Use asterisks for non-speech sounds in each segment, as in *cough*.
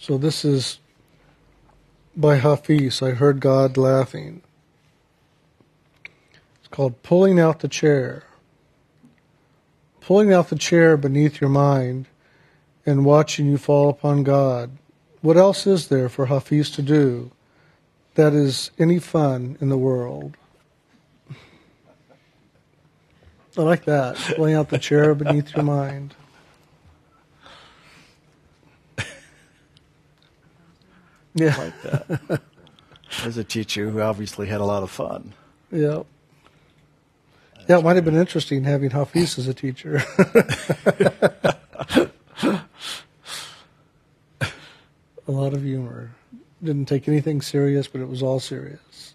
So this is by Hafiz. I heard God laughing. It's called Pulling Out the Chair. Pulling out the chair beneath your mind and watching you fall upon God. What else is there for Hafiz to do that is any fun in the world? I like that. Pulling out the chair beneath your mind. Yeah. like that. *laughs* As a teacher who obviously had a lot of fun. Yeah. Yeah, it might have been interesting having Hafiz as a teacher. *laughs* a lot of humor. Didn't take anything serious, but it was all serious.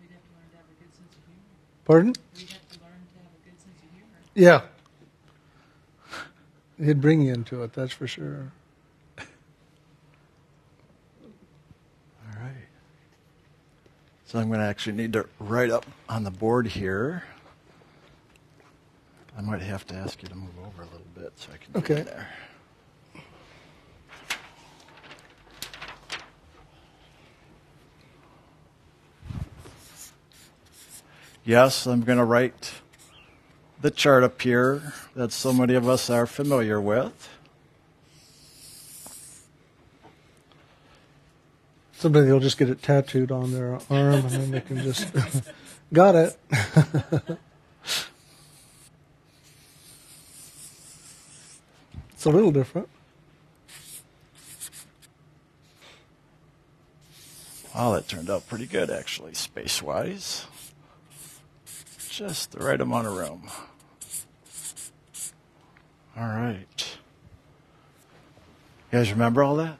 We'd have to learn to have a good sense of humor. Pardon? We'd have to learn to have a good sense of humor. Yeah. He'd bring you into it, that's for sure. All right. So I'm going to actually need to write up on the board here. I might have to ask you to move over a little bit so I can get Okay. in there. Yes, I'm going to write the chart up here that so many of us are familiar with. Somebody will just get it tattooed on their arm and then they can just. *laughs* Got it. *laughs* it's a little different. Wow, that turned out pretty good, actually, space wise. Just the right amount of room. All right. You guys remember all that?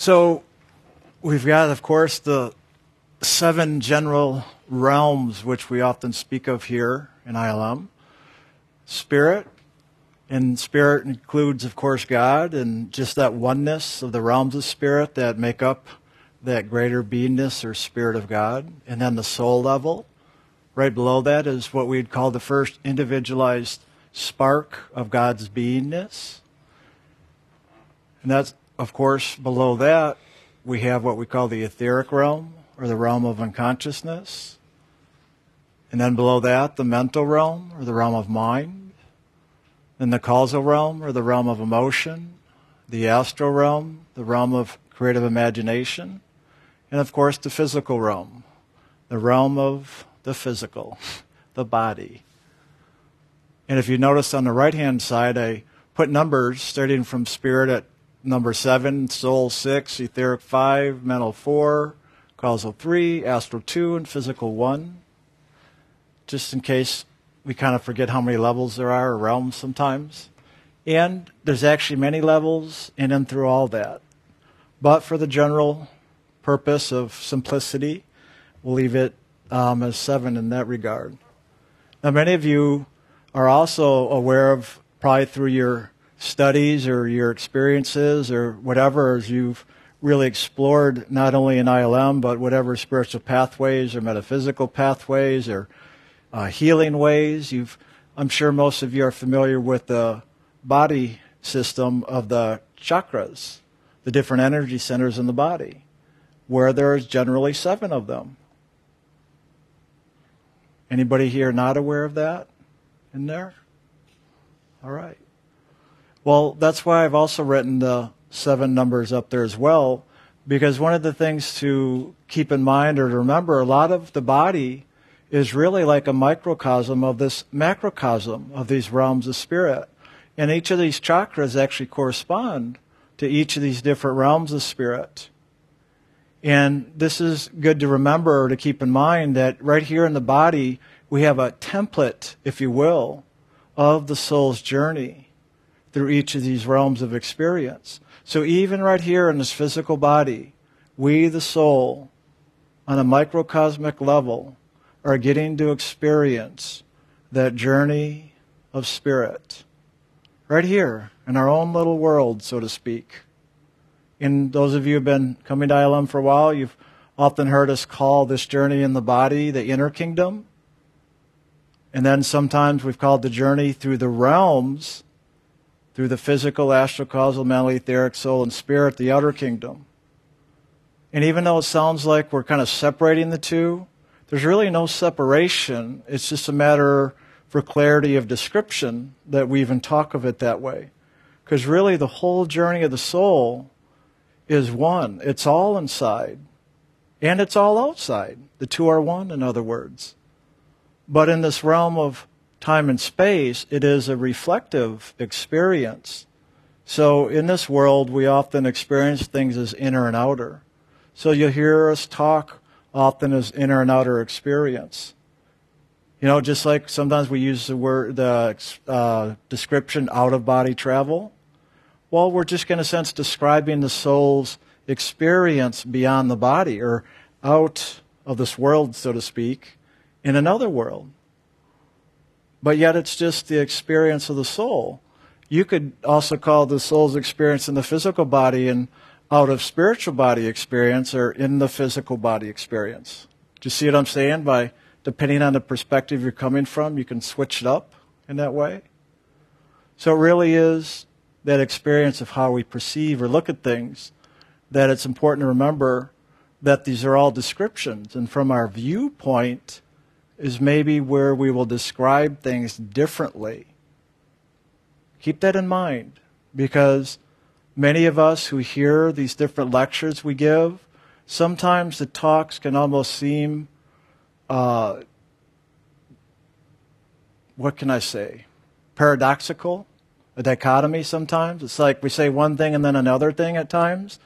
So, we've got, of course, the seven general realms which we often speak of here in ILM spirit, and spirit includes, of course, God and just that oneness of the realms of spirit that make up that greater beingness or spirit of God. And then the soul level. Right below that is what we'd call the first individualized spark of God's beingness. And that's, of course, below that, we have what we call the etheric realm or the realm of unconsciousness. And then below that, the mental realm or the realm of mind. Then the causal realm or the realm of emotion, the astral realm, the realm of creative imagination, and of course the physical realm, the realm of the physical, *laughs* the body. And if you notice on the right hand side, I put numbers starting from spirit at number seven, soul six, etheric five, mental four, causal three, astral two, and physical one. Just in case we kind of forget how many levels there are or realms sometimes. And there's actually many levels in and through all that. But for the general purpose of simplicity, we'll leave it um, as seven in that regard. Now, many of you are also aware of, probably through your studies or your experiences or whatever, as you've really explored not only in ILM, but whatever spiritual pathways or metaphysical pathways or uh, healing ways. You've, I'm sure most of you are familiar with the body system of the chakras, the different energy centers in the body, where there's generally seven of them. Anybody here not aware of that in there? All right. Well, that's why I've also written the seven numbers up there as well, because one of the things to keep in mind or to remember, a lot of the body is really like a microcosm of this macrocosm of these realms of spirit. And each of these chakras actually correspond to each of these different realms of spirit. And this is good to remember or to keep in mind that right here in the body, we have a template, if you will, of the soul's journey through each of these realms of experience. So even right here in this physical body, we, the soul, on a microcosmic level, are getting to experience that journey of spirit right here in our own little world, so to speak. And those of you who have been coming to ILM for a while, you've often heard us call this journey in the body the inner kingdom. And then sometimes we've called the journey through the realms, through the physical, astral, causal, mental, etheric, soul, and spirit, the outer kingdom. And even though it sounds like we're kind of separating the two, there's really no separation. It's just a matter for clarity of description that we even talk of it that way. Because really, the whole journey of the soul is one. It's all inside, and it's all outside. The two are one, in other words. But in this realm of time and space, it is a reflective experience. So in this world, we often experience things as inner and outer. So you'll hear us talk often as inner and outer experience. You know, just like sometimes we use the word, the uh, description out of body travel. Well, we're just, in a sense, describing the soul's experience beyond the body or out of this world, so to speak, in another world. But yet it's just the experience of the soul. You could also call the soul's experience in the physical body and out of spiritual body experience or in the physical body experience. Do you see what I'm saying? By depending on the perspective you're coming from, you can switch it up in that way. So it really is that experience of how we perceive or look at things that it's important to remember that these are all descriptions. And from our viewpoint is maybe where we will describe things differently. Keep that in mind because many of us who hear these different lectures we give, sometimes the talks can almost seem, uh, what can I say, paradoxical, a dichotomy sometimes. It's like we say one thing and then another thing at times.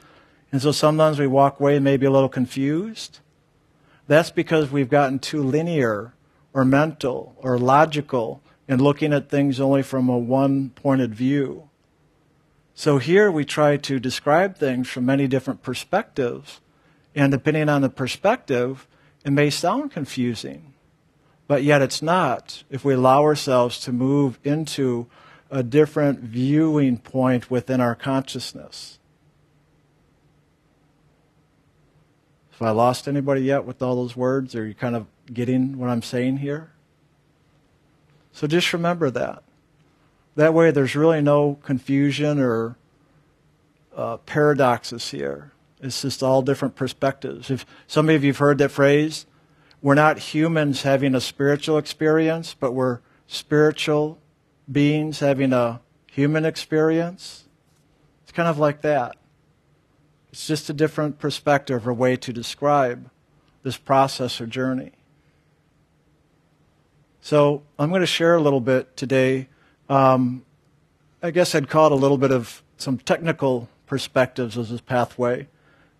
And so sometimes we walk away maybe a little confused. That's because we've gotten too linear or mental or logical in looking at things only from a one pointed view. So here we try to describe things from many different perspectives, and depending on the perspective, it may sound confusing, but yet it's not if we allow ourselves to move into a different viewing point within our consciousness. Have I lost anybody yet with all those words? Are you kind of getting what I'm saying here? So just remember that. That way, there's really no confusion or uh, paradoxes here. It's just all different perspectives. If some of you have heard that phrase, we're not humans having a spiritual experience, but we're spiritual beings having a human experience. It's kind of like that. It's just a different perspective or way to describe this process or journey. So I'm going to share a little bit today um, I guess I'd call it a little bit of some technical perspectives as this pathway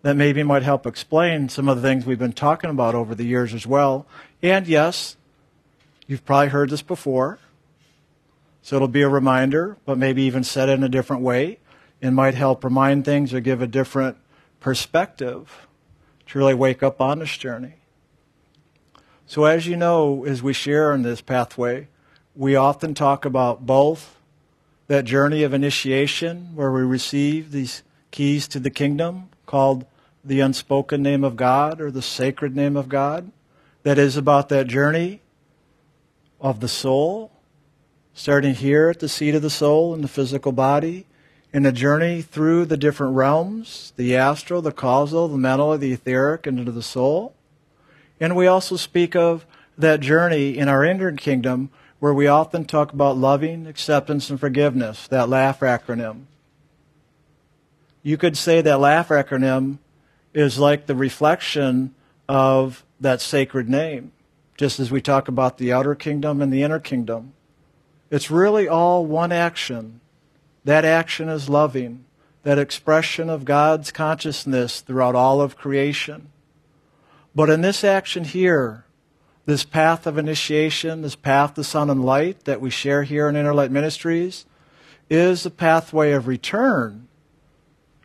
that maybe might help explain some of the things we've been talking about over the years as well. And yes, you've probably heard this before, so it'll be a reminder, but maybe even said in a different way. It might help remind things or give a different perspective to really wake up on this journey. So, as you know, as we share in this pathway, we often talk about both that journey of initiation where we receive these keys to the kingdom called the unspoken name of God or the sacred name of God. That is about that journey of the soul, starting here at the seat of the soul in the physical body, in a journey through the different realms the astral, the causal, the mental, the etheric, and into the soul. And we also speak of that journey in our inner kingdom where we often talk about loving, acceptance, and forgiveness, that LAUGH acronym. You could say that LAUGH acronym is like the reflection of that sacred name, just as we talk about the outer kingdom and the inner kingdom. It's really all one action. That action is loving, that expression of God's consciousness throughout all of creation. But in this action here, this path of initiation, this path to sun and light that we share here in Inner Light Ministries, is a pathway of return.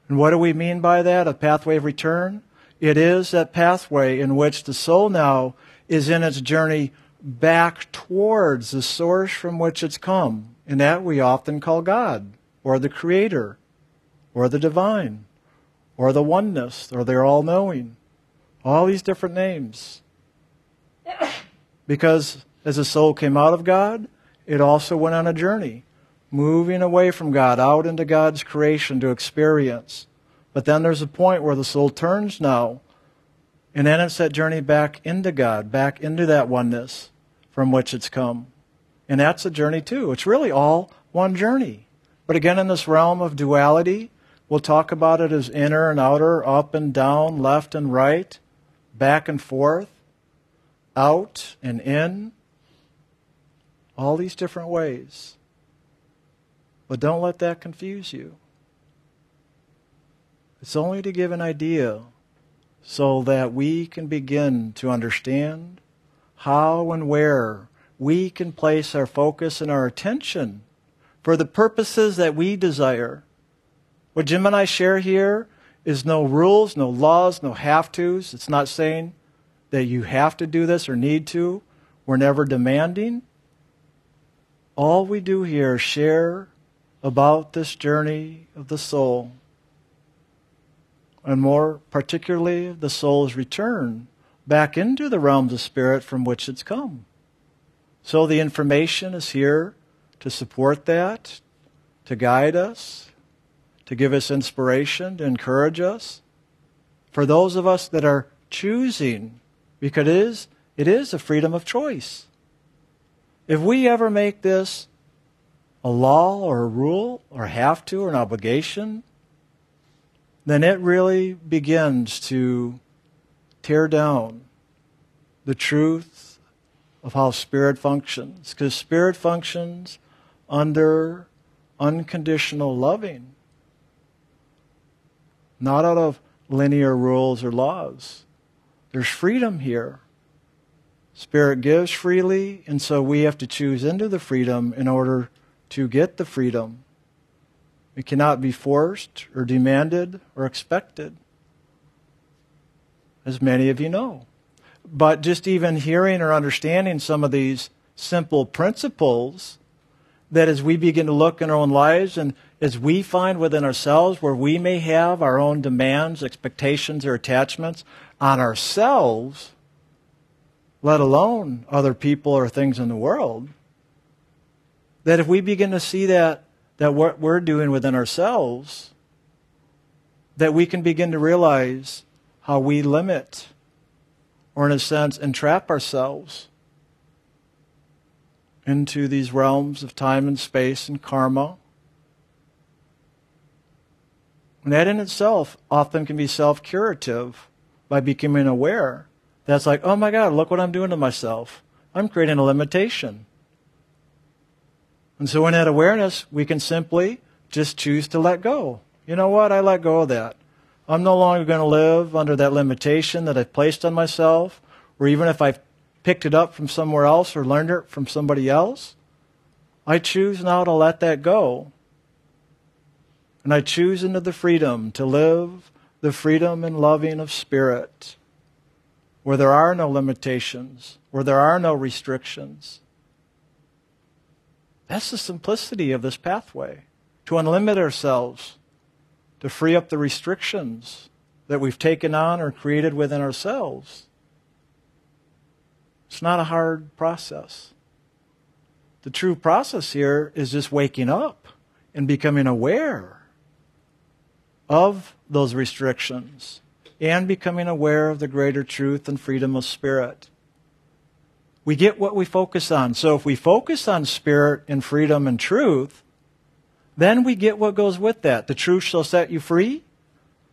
And what do we mean by that, a pathway of return? It is that pathway in which the soul now is in its journey back towards the source from which it's come. And that we often call God, or the Creator, or the Divine, or the Oneness, or the All Knowing. All these different names. Because as the soul came out of God, it also went on a journey moving away from God, out into God's creation to experience. But then there's a point where the soul turns now, and then it's that journey back into God, back into that oneness from which it's come. And that's a journey too. It's really all one journey. But again, in this realm of duality, we'll talk about it as inner and outer, up and down, left and right, back and forth, out and in, all these different ways. But don't let that confuse you. It's only to give an idea so that we can begin to understand how and where we can place our focus and our attention for the purposes that we desire. What Jim and I share here is no rules, no laws, no have tos. It's not saying that you have to do this or need to. We're never demanding. All we do here is share about this journey of the soul, and more particularly, the soul's return back into the realms of spirit from which it's come. So the information is here to support that, to guide us, to give us inspiration, to encourage us. For those of us that are choosing, because it is, it is a freedom of choice. If we ever make this a law or a rule or have to or an obligation, then it really begins to tear down the truth of how spirit functions. Because spirit functions under unconditional loving, not out of linear rules or laws. There's freedom here. Spirit gives freely, and so we have to choose into the freedom in order to get the freedom. It cannot be forced or demanded or expected, as many of you know. But just even hearing or understanding some of these simple principles, that as we begin to look in our own lives and as we find within ourselves where we may have our own demands, expectations, or attachments on ourselves, let alone other people or things in the world, that if we begin to see that, that what we're doing within ourselves, that we can begin to realize how we limit, or in a sense, entrap ourselves into these realms of time and space and karma. And that in itself often can be self curative by becoming aware. That's like, oh my God, look what I'm doing to myself. I'm creating a limitation. And so in that awareness, we can simply just choose to let go. You know what? I let go of that. I'm no longer going to live under that limitation that I've placed on myself, or even if I've picked it up from somewhere else or learned it from somebody else, I choose now to let that go. And I choose into the freedom to live the freedom and loving of spirit, where there are no limitations, where there are no restrictions. That's the simplicity of this pathway to unlimit ourselves, to free up the restrictions that we've taken on or created within ourselves. It's not a hard process. The true process here is just waking up and becoming aware of those restrictions and becoming aware of the greater truth and freedom of spirit we get what we focus on. So if we focus on spirit and freedom and truth, then we get what goes with that. The truth shall set you free.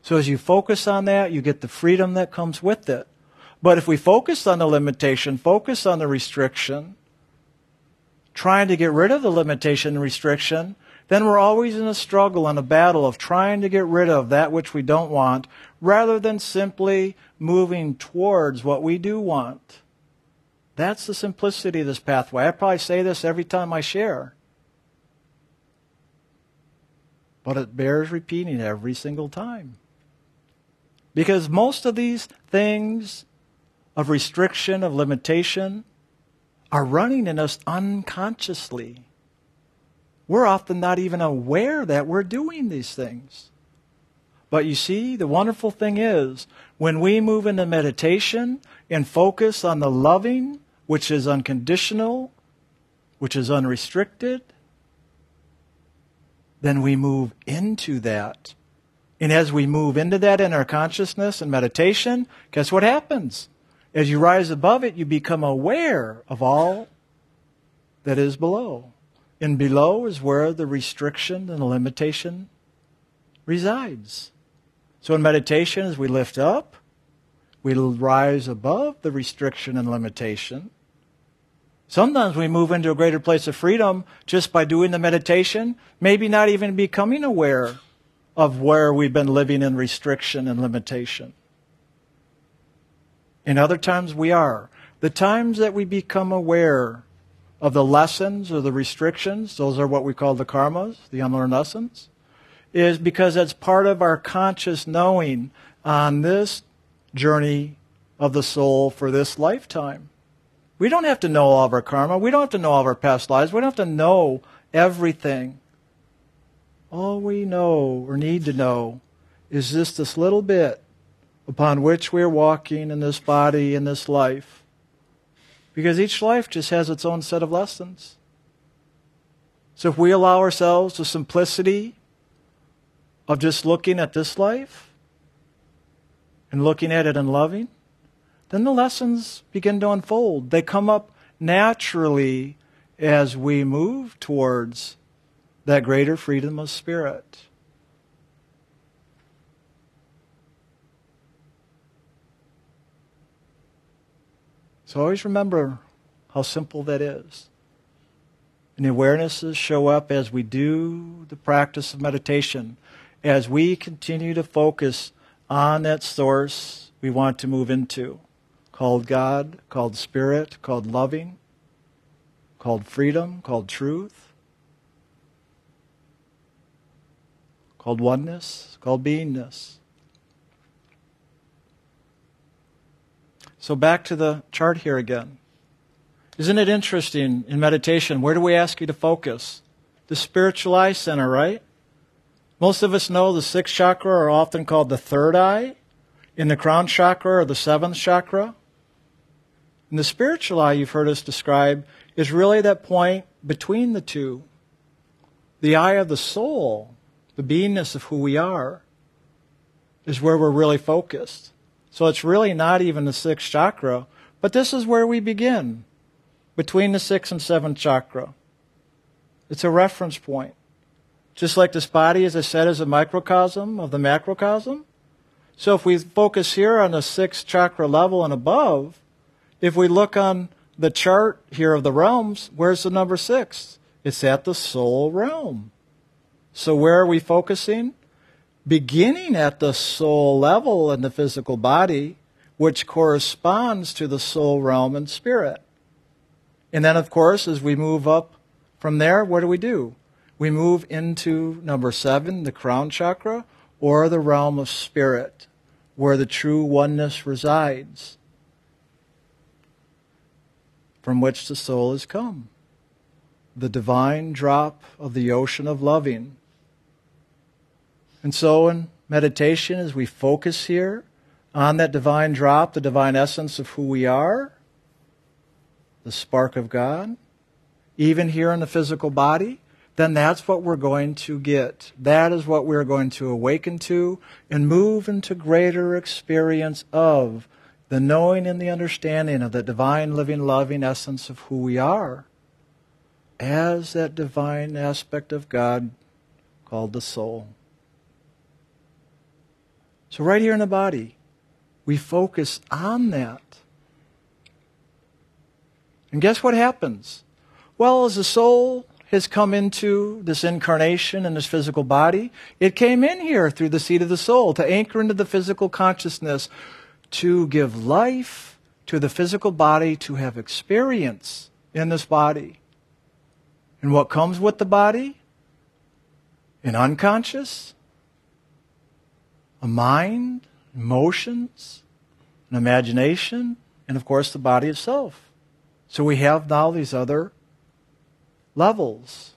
So as you focus on that, you get the freedom that comes with it. But if we focus on the limitation, focus on the restriction, trying to get rid of the limitation and restriction, then we're always in a struggle and a battle of trying to get rid of that which we don't want rather than simply moving towards what we do want. That's the simplicity of this pathway. I probably say this every time I share. But it bears repeating every single time. Because most of these things of restriction, of limitation, are running in us unconsciously. We're often not even aware that we're doing these things. But you see, the wonderful thing is, when we move into meditation and focus on the loving, which is unconditional, which is unrestricted, then we move into that. And as we move into that in our consciousness and meditation, guess what happens? As you rise above it, you become aware of all that is below. And below is where the restriction and the limitation resides. So in meditation, as we lift up, we rise above the restriction and limitation. Sometimes we move into a greater place of freedom just by doing the meditation, maybe not even becoming aware of where we've been living in restriction and limitation. In other times, we are. The times that we become aware of the lessons or the restrictions, those are what we call the karmas, the unlearned lessons, is because it's part of our conscious knowing on this journey of the soul for this lifetime. We don't have to know all of our karma. We don't have to know all of our past lives. We don't have to know everything. All we know or need to know is just this little bit upon which we're walking in this body, in this life. Because each life just has its own set of lessons. So if we allow ourselves the simplicity of just looking at this life and looking at it and loving, then the lessons begin to unfold. They come up naturally as we move towards that greater freedom of spirit. So always remember how simple that is. And the awarenesses show up as we do the practice of meditation, as we continue to focus on that source we want to move into, called God, called Spirit, called loving, called freedom, called truth, called oneness, called beingness. So back to the chart here again. Isn't it interesting in meditation? Where do we ask you to focus? The spiritual eye center, right? Most of us know the sixth chakra are often called the third eye, in the crown chakra or the seventh chakra. And the spiritual eye you've heard us describe is really that point between the two. The eye of the soul, the beingness of who we are, is where we're really focused. So it's really not even the sixth chakra, but this is where we begin, between the sixth and seventh chakra. It's a reference point. Just like this body, as I said, is a microcosm of the macrocosm. So if we focus here on the sixth chakra level and above, if we look on the chart here of the realms, where's the number six? It's at the soul realm. So where are we focusing? Beginning at the soul level in the physical body, which corresponds to the soul realm and spirit. And then, of course, as we move up from there, what do we do? We move into number seven, the crown chakra, or the realm of spirit, where the true oneness resides, from which the soul has come. The divine drop of the ocean of loving and so, in meditation, as we focus here on that divine drop, the divine essence of who we are, the spark of God, even here in the physical body, then that's what we're going to get. That is what we're going to awaken to and move into greater experience of the knowing and the understanding of the divine, living, loving essence of who we are as that divine aspect of God called the soul. So, right here in the body, we focus on that. And guess what happens? Well, as the soul has come into this incarnation in this physical body, it came in here through the seat of the soul to anchor into the physical consciousness, to give life to the physical body, to have experience in this body. And what comes with the body? An unconscious, a mind, emotions, an imagination, and of course the body itself. So we have now these other levels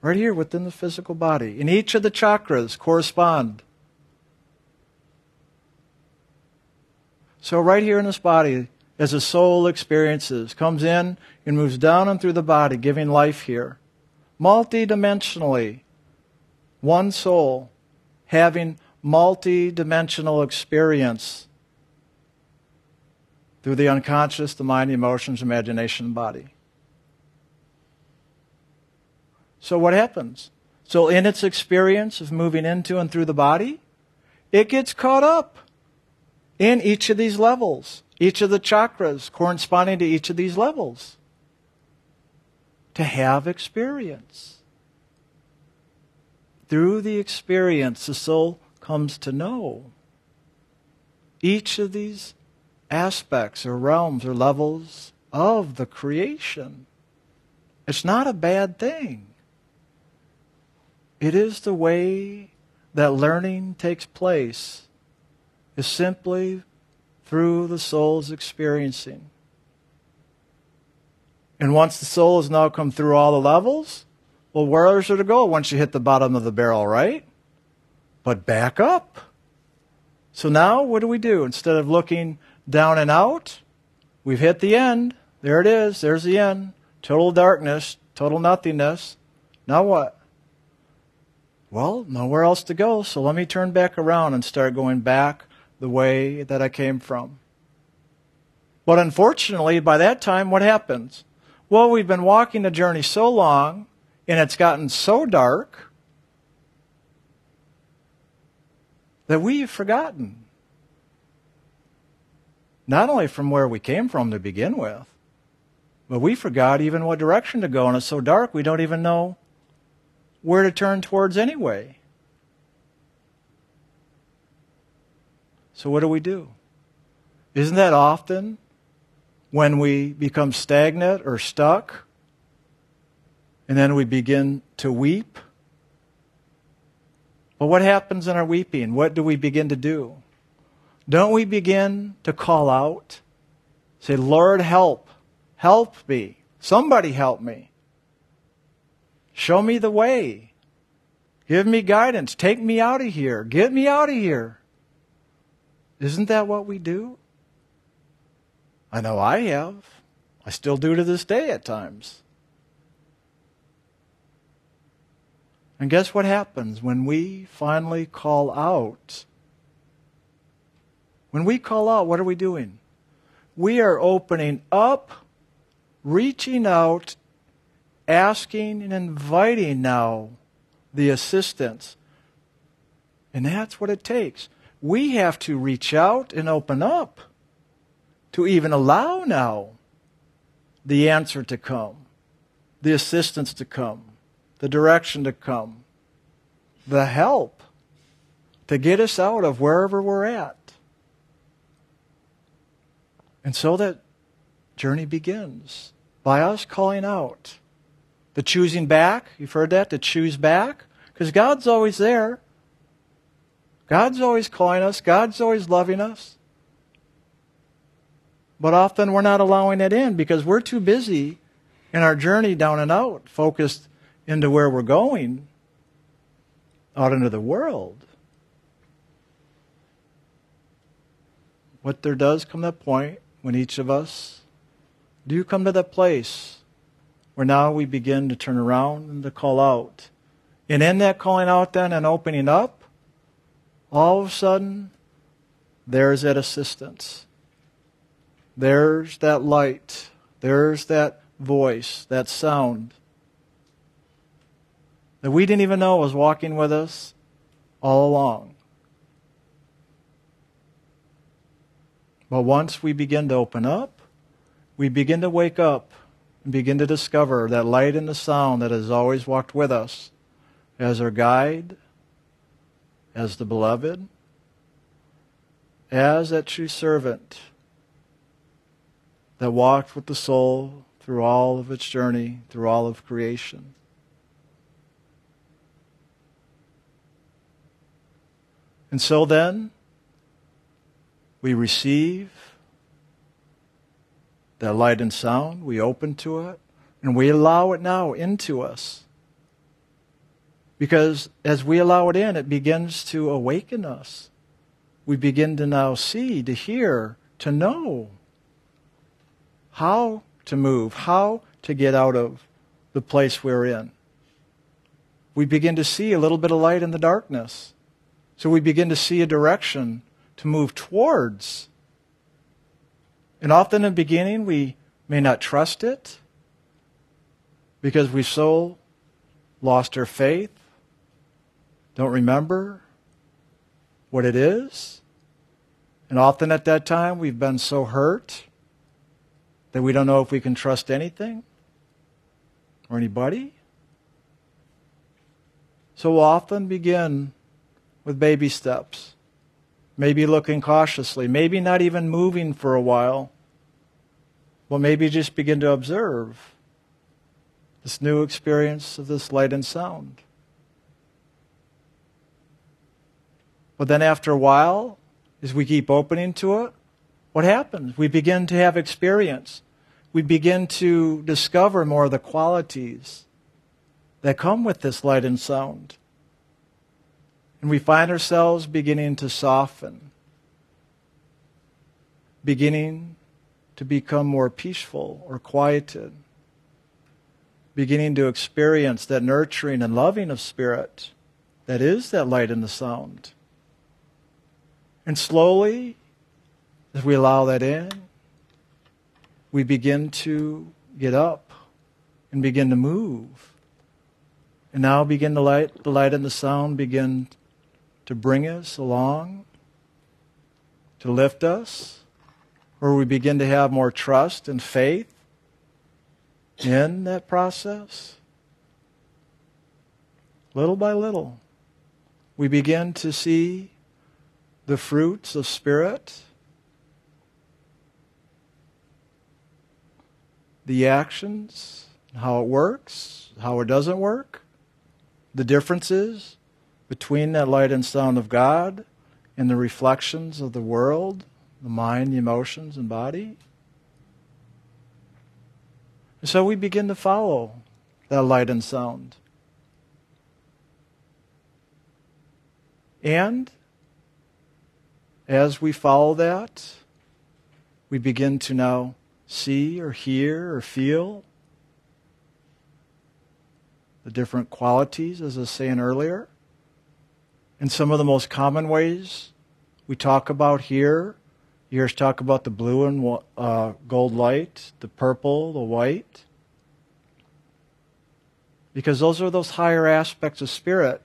right here within the physical body. And each of the chakras correspond. So, right here in this body, as the soul experiences, comes in and moves down and through the body, giving life here. multidimensionally, one soul, having multi-dimensional experience through the unconscious, the mind, the emotions, imagination, and body. So what happens? So in its experience of moving into and through the body, it gets caught up in each of these levels, each of the chakras corresponding to each of these levels. To have experience. Through the experience, the soul comes to know each of these aspects or realms or levels of the creation. It's not a bad thing. It is the way that learning takes place, is simply through the soul's experiencing. And once the soul has now come through all the levels, well, where is it to go once you hit the bottom of the barrel, right? But back up. So now what do we do? Instead of looking down and out, we've hit the end. There it is. There's the end. Total darkness, total nothingness. Now what? Well, nowhere else to go, so let me turn back around and start going back the way that I came from. But unfortunately, by that time, what happens? Well, we've been walking the journey so long, and it's gotten so dark that we've forgotten. Not only from where we came from to begin with, but we forgot even what direction to go, and it's so dark we don't even know where to turn towards anyway. So, what do we do? Isn't that often when we become stagnant or stuck and then we begin to weep? But what happens in our weeping? What do we begin to do? Don't we begin to call out? Say, Lord, help. Help me. Somebody help me. Show me the way. Give me guidance. Take me out of here. Get me out of here. Isn't that what we do? I know I have. I still do to this day at times. And guess what happens when we finally call out? When we call out, what are we doing? We are opening up, reaching out asking and inviting now the assistance. And that's what it takes. We have to reach out and open up to even allow now the answer to come, the assistance to come, the direction to come, the help to get us out of wherever we're at. And so that journey begins by us calling out the choosing back, you've heard that, to choose back? Because God's always there. God's always calling us, God's always loving us. But often we're not allowing it in because we're too busy in our journey down and out, focused into where we're going, out into the world. What there does come that point when each of us do come to that place where now we begin to turn around and to call out. And in that calling out then and opening up, all of a sudden, there's that assistance. There's that light. There's that voice, that sound that we didn't even know was walking with us all along. But once we begin to open up, we begin to wake up and begin to discover that light and the sound that has always walked with us as our guide, as the beloved, as that true servant that walked with the soul through all of its journey, through all of creation. And so then, we receive that light and sound, we open to it, and we allow it now into us. Because as we allow it in, it begins to awaken us. We begin to now see, to hear, to know how to move, how to get out of the place we're in. we begin to see a little bit of light in the darkness. So we begin to see a direction to move towards. And often in the beginning, we may not trust it because we so lost our faith, don't remember what it is. And often at that time, we've been so hurt that we don't know if we can trust anything or anybody. So we'll often begin with baby steps, maybe looking cautiously, maybe not even moving for a while. Well, maybe just begin to observe this new experience of this light and sound. But then after a while, as we keep opening to it, what happens? We begin to have experience. We begin to discover more of the qualities that come with this light and sound. And we find ourselves beginning to soften, beginning to become more peaceful or quieted, beginning to experience that nurturing and loving of spirit that is that light and the sound. And slowly, as we allow that in, we begin to get up and begin to move. And now begin the light, the light and the sound begin to bring us along, to lift us, where we begin to have more trust and faith in that process. Little by little, we begin to see the fruits of Spirit, the actions, how it works, how it doesn't work, the differences between that light and sound of God and the reflections of the world, the mind, the emotions, and body. And so we begin to follow that light and sound. And as we follow that, we begin to now see or hear or feel the different qualities, as I was saying earlier. And some of the most common ways we talk about here, you hear talk about the blue and uh, gold light, the purple, the white. Because those are those higher aspects of spirit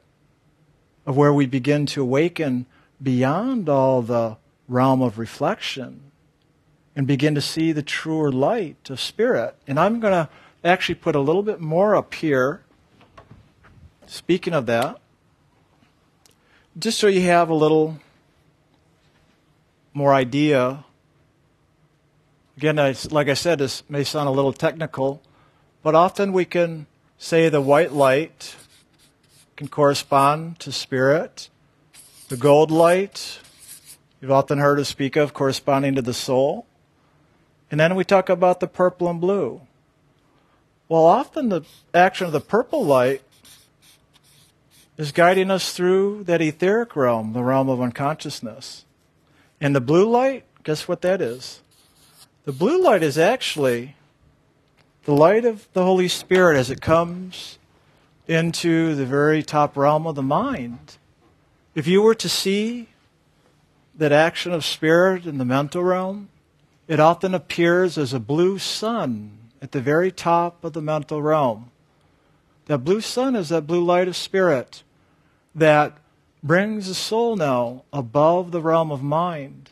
of where we begin to awaken beyond all the realm of reflection and begin to see the truer light of spirit. And I'm going to actually put a little bit more up here. Speaking of that, just so you have a little more idea. Again, like I said, this may sound a little technical, but often we can say the white light can correspond to spirit, the gold light, you've often heard us speak of corresponding to the soul. And then we talk about the purple and blue. Well, often the action of the purple light is guiding us through that etheric realm, the realm of unconsciousness. And the blue light, guess what that is? The blue light is actually the light of the Holy Spirit as it comes into the very top realm of the mind. If you were to see that action of spirit in the mental realm, it often appears as a blue sun at the very top of the mental realm. That blue sun is that blue light of spirit that brings the soul now above the realm of mind.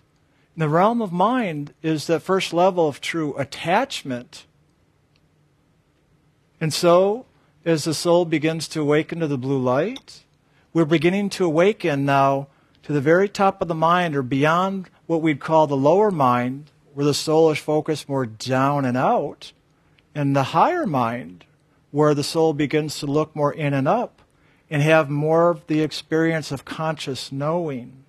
And the realm of mind is that first level of true attachment. And so, as the soul begins to awaken to the blue light, we're beginning to awaken now to the very top of the mind or beyond what we'd call the lower mind, where the soul is focused more down and out, and the higher mind, where the soul begins to look more in and up and have more of the experience of conscious knowing.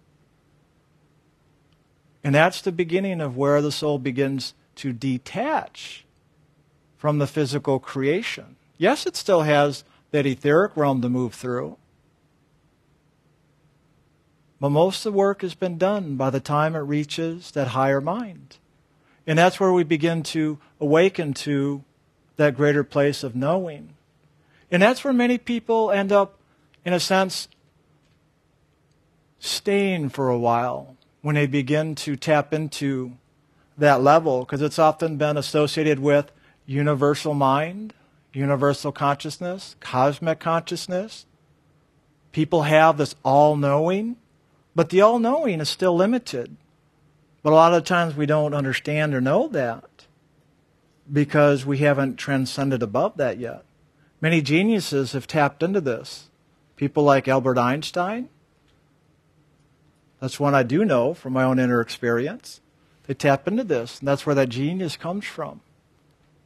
And that's the beginning of where the soul begins to detach from the physical creation. Yes, it still has that etheric realm to move through, but most of the work has been done by the time it reaches that higher mind. And that's where we begin to awaken to that greater place of knowing. And that's where many people end up in a sense, staying for a while when they begin to tap into that level, because it's often been associated with universal mind, universal consciousness, cosmic consciousness. People have this all knowing, but the all knowing is still limited. But a lot of times we don't understand or know that because we haven't transcended above that yet. Many geniuses have tapped into this. People like Albert Einstein. That's one I do know from my own inner experience. They tap into this, and that's where that genius comes from.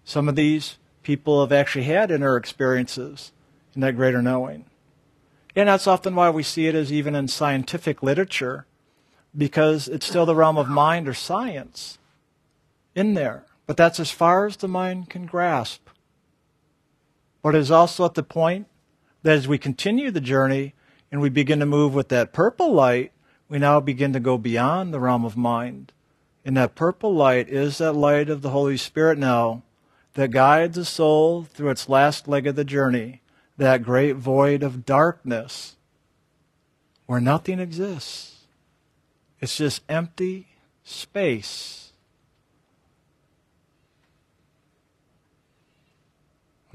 Some of these people have actually had inner experiences in that greater knowing. And that's often why we see it as even in scientific literature, because it's still the realm of mind or science in there. But that's as far as the mind can grasp. But it is also at the point that as we continue the journey and we begin to move with that purple light, we now begin to go beyond the realm of mind. And that purple light is that light of the Holy Spirit now that guides the soul through its last leg of the journey, that great void of darkness where nothing exists. It's just empty space.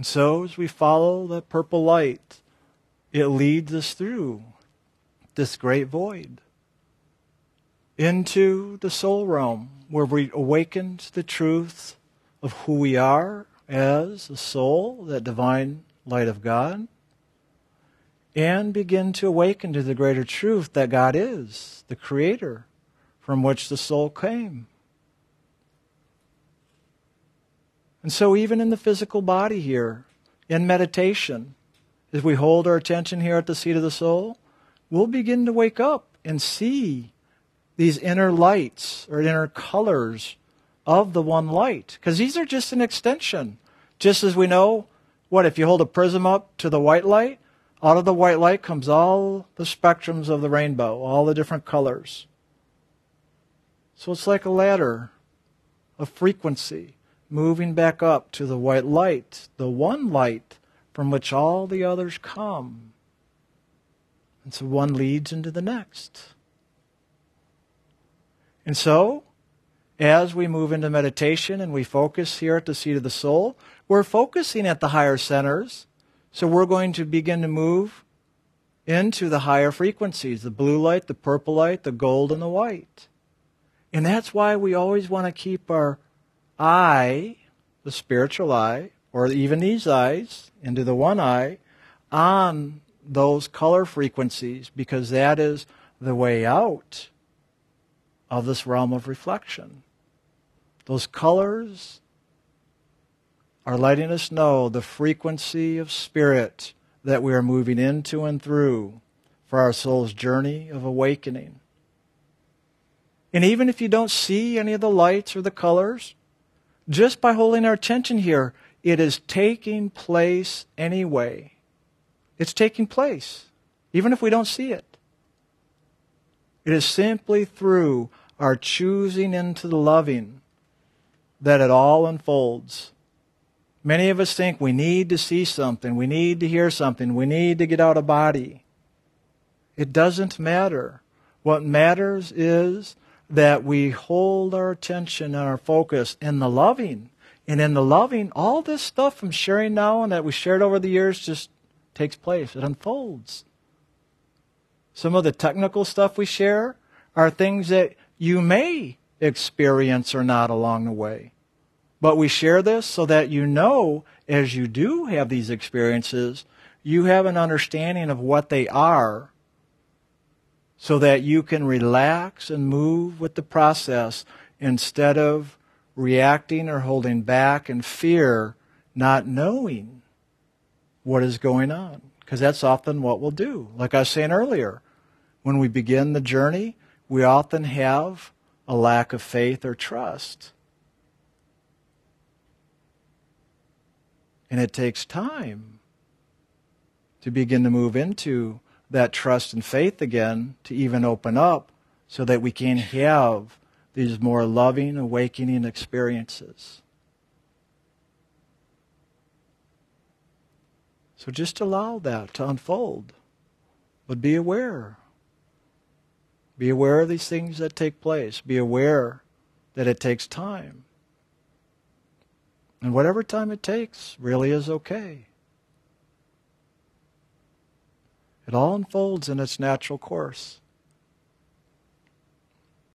And so, as we follow that purple light, it leads us through this great void into the soul realm where we awaken to the truth of who we are as a soul, that divine light of God, and begin to awaken to the greater truth that God is, the Creator from which the soul came. And so, even in the physical body here, in meditation, as we hold our attention here at the seat of the soul, we'll begin to wake up and see these inner lights or inner colors of the one light. Because these are just an extension. Just as we know, what, if you hold a prism up to the white light, out of the white light comes all the spectrums of the rainbow, all the different colors. So it's like a ladder of frequency moving back up to the white light, the one light from which all the others come. And so one leads into the next. And so, as we move into meditation and we focus here at the seat of the soul, we're focusing at the higher centers. So we're going to begin to move into the higher frequencies the blue light, the purple light, the gold, and the white. And that's why we always want to keep our eye, the spiritual eye, or even these eyes, into the one eye, on those color frequencies, because that is the way out of this realm of reflection. Those colors are letting us know the frequency of spirit that we are moving into and through for our soul's journey of awakening. And even if you don't see any of the lights or the colors, just by holding our attention here, it is taking place anyway. It's taking place, even if we don't see it. It is simply through our choosing into the loving that it all unfolds. Many of us think we need to see something, we need to hear something, we need to get out of body. It doesn't matter. What matters is that we hold our attention and our focus in the loving. And in the loving, all this stuff I'm sharing now and that we shared over the years just takes place. It unfolds. Some of the technical stuff we share are things that you may experience or not along the way. But we share this so that you know, as you do have these experiences, you have an understanding of what they are so that you can relax and move with the process instead of reacting or holding back in fear, not knowing what is going on. Because that's often what we'll do. Like I was saying earlier, when we begin the journey, we often have a lack of faith or trust. And it takes time to begin to move into that trust and faith again to even open up so that we can have these more loving, awakening experiences. So just allow that to unfold. But be aware. Be aware of these things that take place. Be aware that it takes time. And whatever time it takes really is okay. It all unfolds in its natural course.